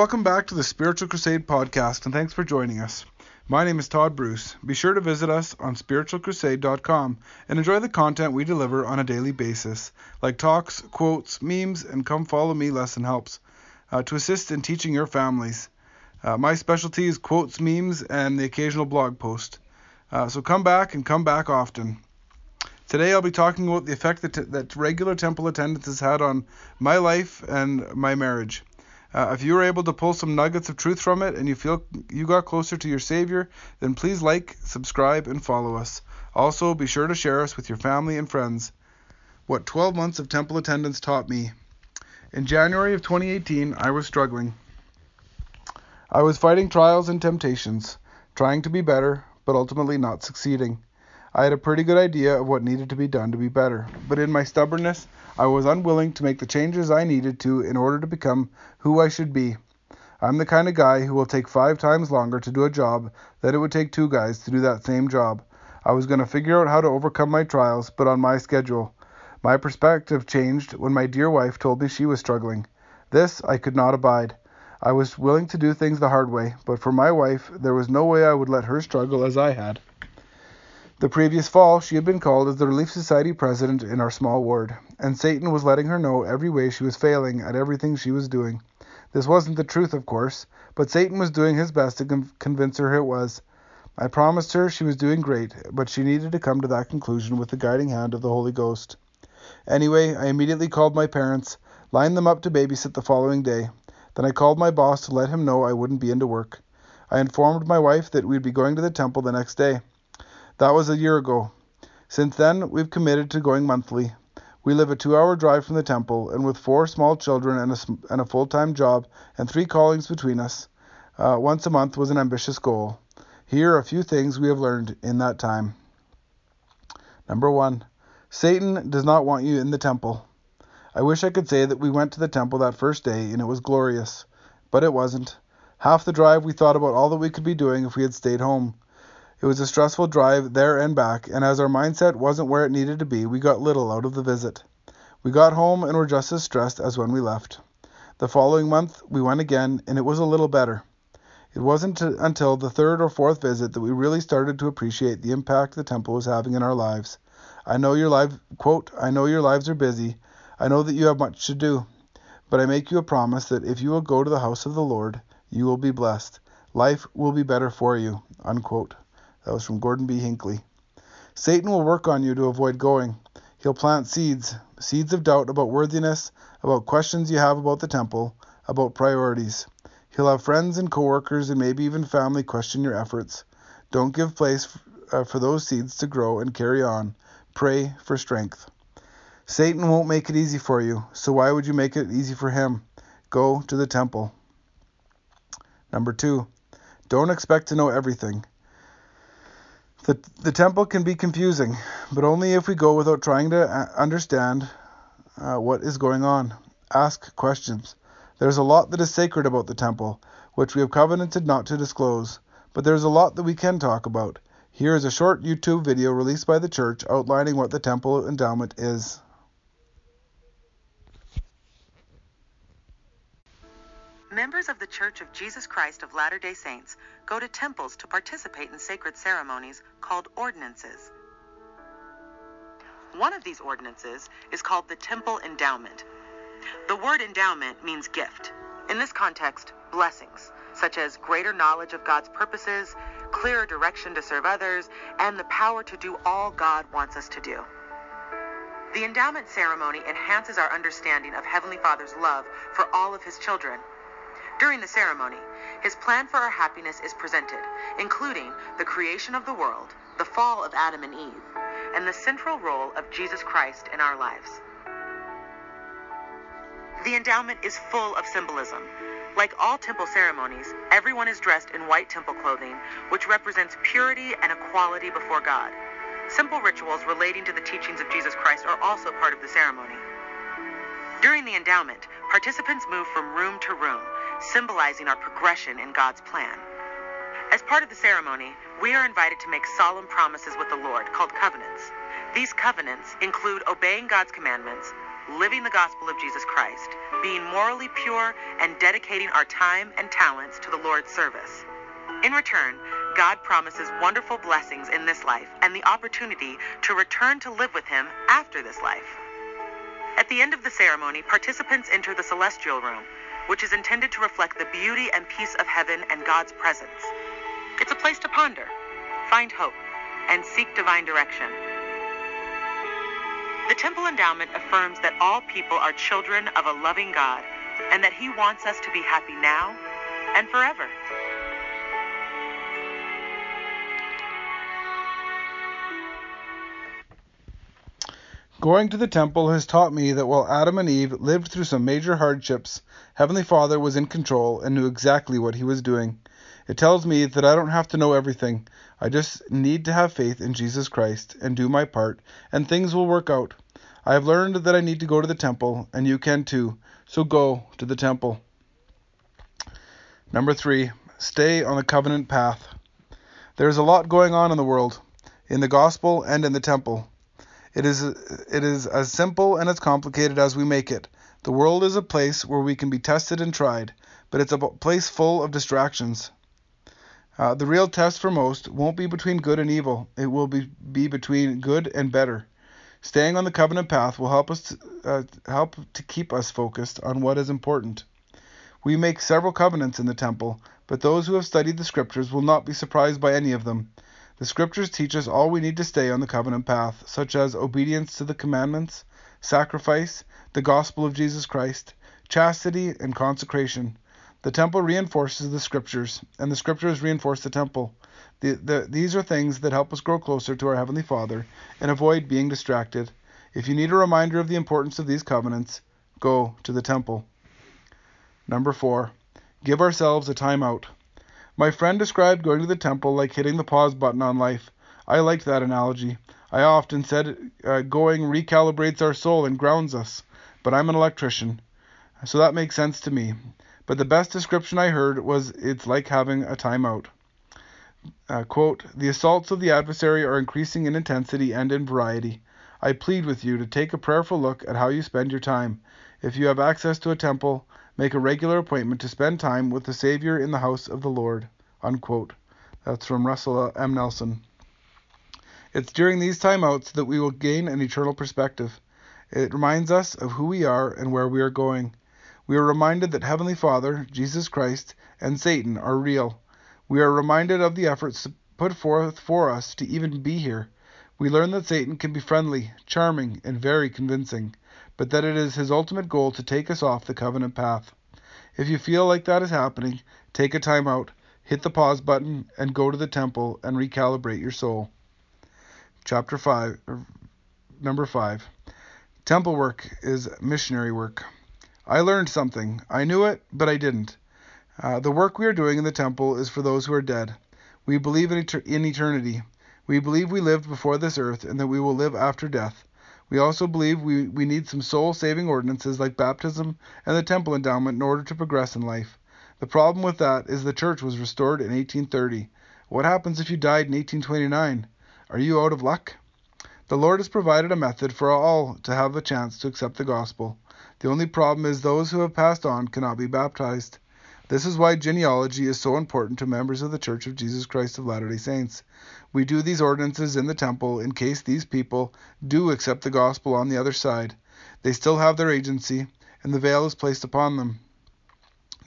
Welcome back to the Spiritual Crusade podcast, and thanks for joining us. My name is Todd Bruce. Be sure to visit us on spiritualcrusade.com and enjoy the content we deliver on a daily basis, like talks, quotes, memes, and come follow me lesson helps uh, to assist in teaching your families. Uh, my specialty is quotes, memes, and the occasional blog post. Uh, so come back and come back often. Today I'll be talking about the effect that, t- that regular temple attendance has had on my life and my marriage. Uh, if you were able to pull some nuggets of truth from it and you feel you got closer to your Savior, then please like, subscribe, and follow us. Also, be sure to share us with your family and friends. What 12 months of temple attendance taught me. In January of 2018, I was struggling. I was fighting trials and temptations, trying to be better, but ultimately not succeeding. I had a pretty good idea of what needed to be done to be better, but in my stubbornness, I was unwilling to make the changes I needed to in order to become who I should be. I'm the kind of guy who will take five times longer to do a job than it would take two guys to do that same job. I was going to figure out how to overcome my trials, but on my schedule. My perspective changed when my dear wife told me she was struggling. This I could not abide. I was willing to do things the hard way, but for my wife, there was no way I would let her struggle as I had. The previous fall, she had been called as the Relief Society president in our small ward, and Satan was letting her know every way she was failing at everything she was doing. This wasn't the truth, of course, but Satan was doing his best to con- convince her it was. I promised her she was doing great, but she needed to come to that conclusion with the guiding hand of the Holy Ghost. Anyway, I immediately called my parents, lined them up to babysit the following day, then I called my boss to let him know I wouldn't be into work. I informed my wife that we'd be going to the temple the next day. That was a year ago. Since then, we've committed to going monthly. We live a two hour drive from the temple, and with four small children and a, and a full time job and three callings between us, uh, once a month was an ambitious goal. Here are a few things we have learned in that time. Number one, Satan does not want you in the temple. I wish I could say that we went to the temple that first day and it was glorious, but it wasn't. Half the drive we thought about all that we could be doing if we had stayed home. It was a stressful drive there and back, and as our mindset wasn't where it needed to be, we got little out of the visit. We got home and were just as stressed as when we left. The following month we went again, and it was a little better. It wasn't until the third or fourth visit that we really started to appreciate the impact the temple was having in our lives. I know your life quote, I know your lives are busy, I know that you have much to do, but I make you a promise that if you will go to the house of the Lord, you will be blessed. Life will be better for you. Unquote. That was from Gordon B. Hinckley. Satan will work on you to avoid going. He'll plant seeds, seeds of doubt about worthiness, about questions you have about the temple, about priorities. He'll have friends and coworkers and maybe even family question your efforts. Don't give place uh, for those seeds to grow and carry on. Pray for strength. Satan won't make it easy for you, so why would you make it easy for him? Go to the temple. Number two, don't expect to know everything. The, the temple can be confusing, but only if we go without trying to uh, understand uh, what is going on. Ask questions. There's a lot that is sacred about the temple, which we have covenanted not to disclose, but there's a lot that we can talk about. Here is a short YouTube video released by the church outlining what the temple endowment is. Members of the Church of Jesus Christ of Latter day Saints go to temples to participate in sacred ceremonies called ordinances. One of these ordinances is called the Temple Endowment. The word endowment means gift. In this context, blessings, such as greater knowledge of God's purposes, clearer direction to serve others, and the power to do all God wants us to do. The endowment ceremony enhances our understanding of Heavenly Father's love for all of His children during the ceremony, his plan for our happiness is presented, including the creation of the world, the fall of Adam and Eve, and the central role of Jesus Christ in our lives. The endowment is full of symbolism. Like all temple ceremonies, everyone is dressed in white temple clothing, which represents purity and equality before God. Simple rituals relating to the teachings of Jesus Christ are also part of the ceremony. During the endowment, participants move from room to room, symbolizing our progression in God's plan. As part of the ceremony, we are invited to make solemn promises with the Lord called covenants. These covenants include obeying God's commandments, living the gospel of Jesus Christ, being morally pure, and dedicating our time and talents to the Lord's service. In return, God promises wonderful blessings in this life and the opportunity to return to live with Him after this life. At the end of the ceremony, participants enter the celestial room, which is intended to reflect the beauty and peace of heaven and God's presence. It's a place to ponder, find hope, and seek divine direction. The temple endowment affirms that all people are children of a loving God and that He wants us to be happy now and forever. Going to the temple has taught me that while Adam and Eve lived through some major hardships, Heavenly Father was in control and knew exactly what he was doing. It tells me that I don't have to know everything. I just need to have faith in Jesus Christ and do my part, and things will work out. I have learned that I need to go to the temple, and you can too. So go to the temple. Number three, stay on the covenant path. There is a lot going on in the world, in the gospel and in the temple. It is it is as simple and as complicated as we make it. The world is a place where we can be tested and tried, but it's a place full of distractions. Uh, the real test for most won't be between good and evil. It will be, be between good and better. Staying on the covenant path will help us to, uh, help to keep us focused on what is important. We make several covenants in the temple, but those who have studied the scriptures will not be surprised by any of them. The Scriptures teach us all we need to stay on the covenant path, such as obedience to the commandments, sacrifice, the gospel of Jesus Christ, chastity, and consecration. The temple reinforces the Scriptures, and the Scriptures reinforce the temple. The, the, these are things that help us grow closer to our Heavenly Father and avoid being distracted. If you need a reminder of the importance of these covenants, go to the temple. Number four, give ourselves a time out. My friend described going to the temple like hitting the pause button on life. I liked that analogy. I often said uh, going recalibrates our soul and grounds us, but I'm an electrician, so that makes sense to me. But the best description I heard was it's like having a timeout. Uh, quote, the assaults of the adversary are increasing in intensity and in variety. I plead with you to take a prayerful look at how you spend your time. If you have access to a temple, Make a regular appointment to spend time with the Savior in the house of the Lord. Unquote. That's from Russell uh, M. Nelson. It's during these timeouts that we will gain an eternal perspective. It reminds us of who we are and where we are going. We are reminded that Heavenly Father, Jesus Christ, and Satan are real. We are reminded of the efforts put forth for us to even be here. We learn that Satan can be friendly, charming, and very convincing but that it is his ultimate goal to take us off the covenant path. If you feel like that is happening, take a time out, hit the pause button, and go to the temple and recalibrate your soul. Chapter 5, number 5. Temple work is missionary work. I learned something. I knew it, but I didn't. Uh, the work we are doing in the temple is for those who are dead. We believe in, etern- in eternity. We believe we lived before this earth and that we will live after death. We also believe we, we need some soul saving ordinances like baptism and the temple endowment in order to progress in life. The problem with that is the church was restored in 1830. What happens if you died in 1829? Are you out of luck? The Lord has provided a method for all to have a chance to accept the gospel. The only problem is those who have passed on cannot be baptized. This is why genealogy is so important to members of the Church of Jesus Christ of Latter day Saints. We do these ordinances in the temple in case these people do accept the gospel on the other side. They still have their agency, and the veil is placed upon them.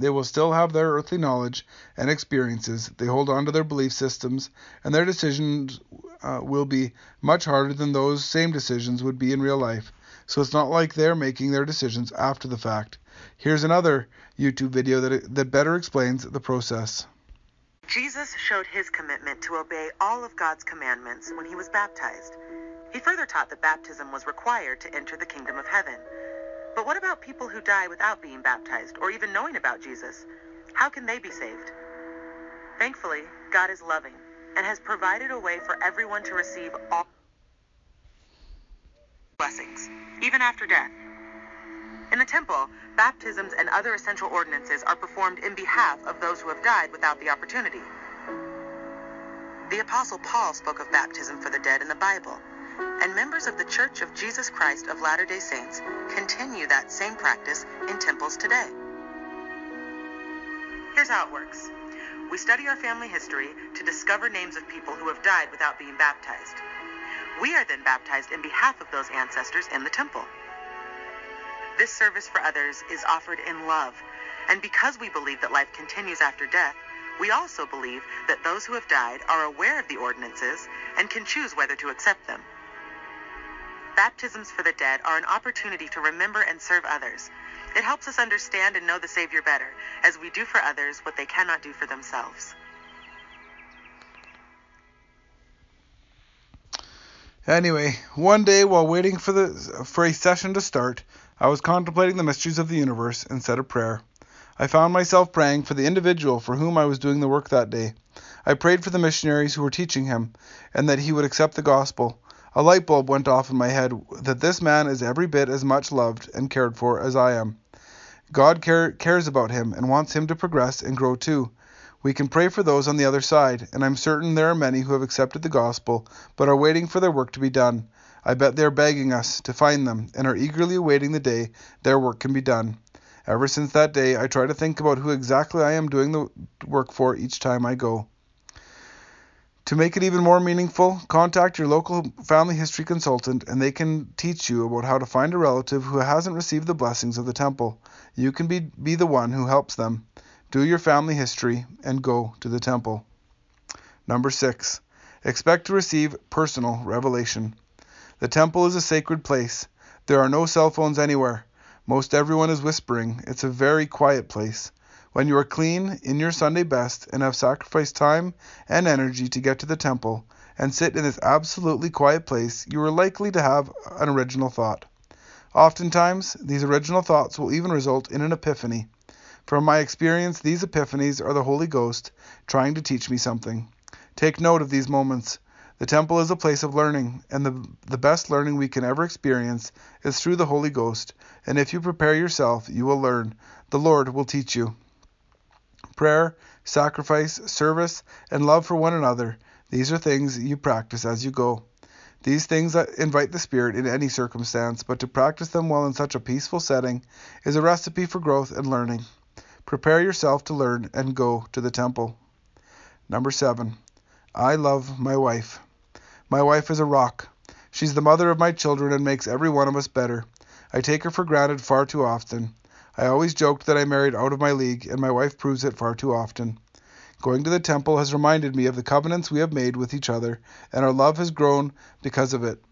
They will still have their earthly knowledge and experiences. They hold on to their belief systems, and their decisions uh, will be much harder than those same decisions would be in real life. So it's not like they're making their decisions after the fact. Here's another YouTube video that, that better explains the process. Jesus showed his commitment to obey all of God's commandments when he was baptized. He further taught that baptism was required to enter the kingdom of heaven. But what about people who die without being baptized or even knowing about Jesus? How can they be saved? Thankfully, God is loving and has provided a way for everyone to receive all blessings, even after death. In the temple, baptisms and other essential ordinances are performed in behalf of those who have died without the opportunity. The Apostle Paul spoke of baptism for the dead in the Bible. and members of the Church of Jesus Christ of Latter day Saints continue that same practice in temples today. Here's how it works we study our family history to discover names of people who have died without being baptized. We are then baptized in behalf of those ancestors in the temple. This service for others is offered in love, and because we believe that life continues after death, we also believe that those who have died are aware of the ordinances and can choose whether to accept them. Baptisms for the dead are an opportunity to remember and serve others. It helps us understand and know the Savior better, as we do for others what they cannot do for themselves. Anyway, one day while waiting for the for a session to start, I was contemplating the mysteries of the universe and said a prayer. I found myself praying for the individual for whom I was doing the work that day. I prayed for the missionaries who were teaching him, and that he would accept the gospel. A light bulb went off in my head that this man is every bit as much loved and cared for as I am. God care, cares about him and wants him to progress and grow too. We can pray for those on the other side, and I'm certain there are many who have accepted the gospel but are waiting for their work to be done. I bet they are begging us to find them and are eagerly awaiting the day their work can be done. Ever since that day, I try to think about who exactly I am doing the work for each time I go. To make it even more meaningful, contact your local family history consultant and they can teach you about how to find a relative who hasn't received the blessings of the temple. You can be, be the one who helps them. Do your family history and go to the temple. Number six, expect to receive personal revelation. The temple is a sacred place. There are no cell phones anywhere. Most everyone is whispering. It's a very quiet place. When you are clean, in your Sunday best, and have sacrificed time and energy to get to the temple and sit in this absolutely quiet place, you are likely to have an original thought. Oftentimes, these original thoughts will even result in an epiphany. From my experience, these epiphanies are the Holy Ghost trying to teach me something. Take note of these moments. The temple is a place of learning, and the, the best learning we can ever experience is through the Holy Ghost. And if you prepare yourself, you will learn. The Lord will teach you. Prayer, sacrifice, service, and love for one another, these are things you practice as you go. These things uh, invite the Spirit in any circumstance, but to practice them while in such a peaceful setting is a recipe for growth and learning. Prepare yourself to learn and go to the temple. Number seven, I love my wife. My wife is a rock. She's the mother of my children and makes every one of us better. I take her for granted far too often. I always joked that I married out of my league, and my wife proves it far too often. Going to the temple has reminded me of the covenants we have made with each other, and our love has grown because of it.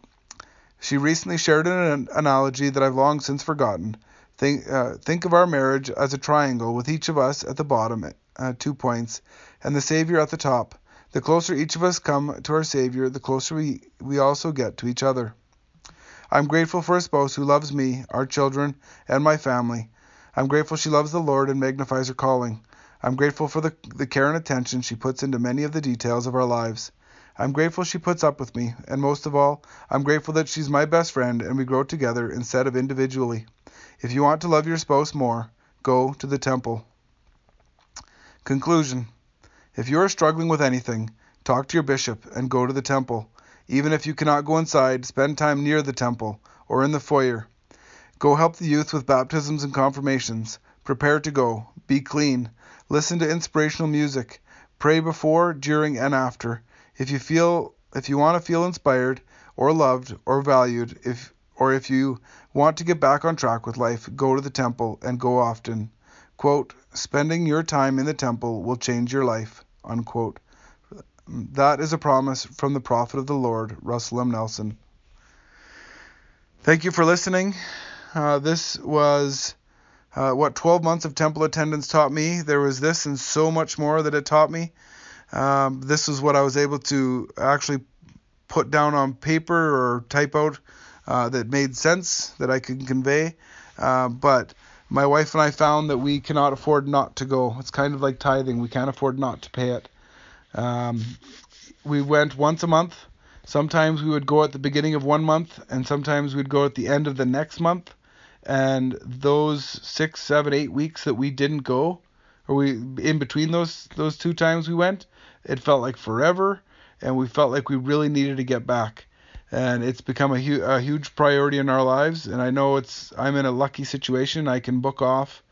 She recently shared an analogy that I've long since forgotten. Think, uh, think of our marriage as a triangle with each of us at the bottom, uh, two points, and the Savior at the top. The closer each of us come to our Savior, the closer we, we also get to each other. I'm grateful for a spouse who loves me, our children, and my family. I'm grateful she loves the Lord and magnifies her calling. I'm grateful for the, the care and attention she puts into many of the details of our lives. I'm grateful she puts up with me, and most of all, I'm grateful that she's my best friend and we grow together instead of individually. If you want to love your spouse more, go to the temple. Conclusion if you are struggling with anything, talk to your bishop and go to the temple. Even if you cannot go inside, spend time near the temple or in the foyer. Go help the youth with baptisms and confirmations. Prepare to go. Be clean. Listen to inspirational music. Pray before, during, and after. If you feel if you want to feel inspired or loved or valued, if or if you want to get back on track with life, go to the temple and go often. Quote, spending your time in the temple will change your life, unquote. That is a promise from the prophet of the Lord, Russell M. Nelson. Thank you for listening. Uh, this was uh, what 12 months of temple attendance taught me. There was this and so much more that it taught me. Um, this is what I was able to actually put down on paper or type out uh, that made sense that I could convey. Uh, but my wife and I found that we cannot afford not to go. It's kind of like tithing. We can't afford not to pay it. Um, we went once a month. Sometimes we would go at the beginning of one month, and sometimes we'd go at the end of the next month. And those six, seven, eight weeks that we didn't go, or we in between those those two times we went, it felt like forever, and we felt like we really needed to get back. And it's become a, hu- a huge priority in our lives. And I know it's I'm in a lucky situation. I can book off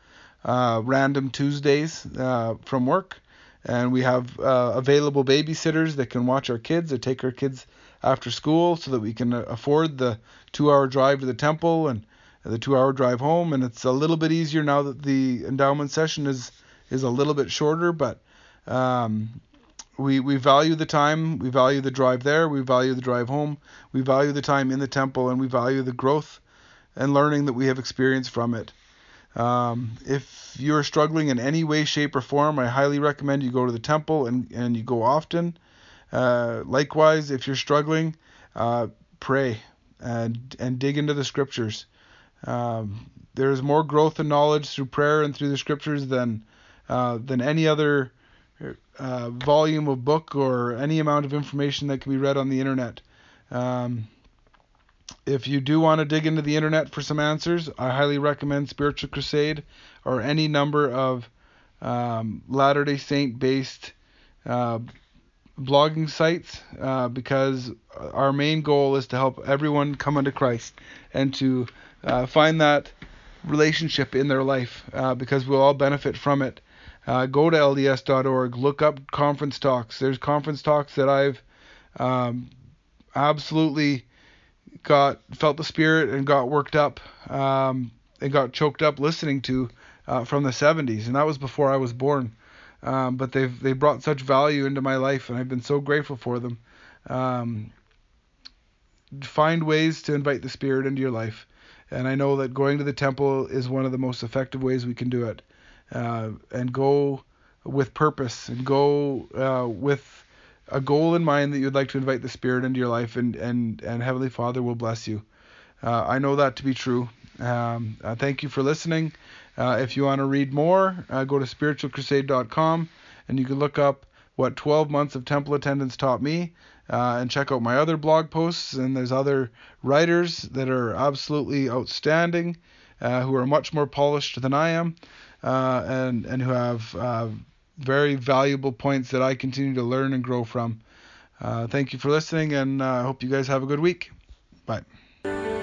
uh, random Tuesdays uh, from work, and we have uh, available babysitters that can watch our kids or take our kids after school, so that we can afford the two-hour drive to the temple and the two-hour drive home. And it's a little bit easier now that the endowment session is is a little bit shorter, but um, we we value the time, we value the drive there, we value the drive home, we value the time in the temple, and we value the growth and learning that we have experienced from it. Um, if you're struggling in any way, shape, or form, I highly recommend you go to the temple and, and you go often. Uh, likewise, if you're struggling, uh, pray and and dig into the scriptures. Um, there's more growth and knowledge through prayer and through the scriptures than uh, than any other uh, volume of book or any amount of information that can be read on the internet. Um, if you do want to dig into the internet for some answers, I highly recommend Spiritual Crusade or any number of um, Latter day Saint based uh, blogging sites uh, because our main goal is to help everyone come unto Christ and to uh, find that relationship in their life uh, because we'll all benefit from it. Uh, go to LDS.org, look up conference talks. There's conference talks that I've um, absolutely got felt the spirit and got worked up um, and got choked up listening to uh, from the 70s, and that was before I was born. Um, but they've they brought such value into my life, and I've been so grateful for them. Um, find ways to invite the Spirit into your life, and I know that going to the temple is one of the most effective ways we can do it uh, and go with purpose and go uh, with a goal in mind that you'd like to invite the Spirit into your life, and and and Heavenly Father will bless you. Uh, I know that to be true. Um, uh, thank you for listening. Uh, if you want to read more, uh, go to spiritualcrusade.com and you can look up what 12 months of temple attendance taught me uh, and check out my other blog posts. And there's other writers that are absolutely outstanding uh, who are much more polished than I am uh, and and who have uh, very valuable points that I continue to learn and grow from. Uh, thank you for listening, and I hope you guys have a good week. Bye.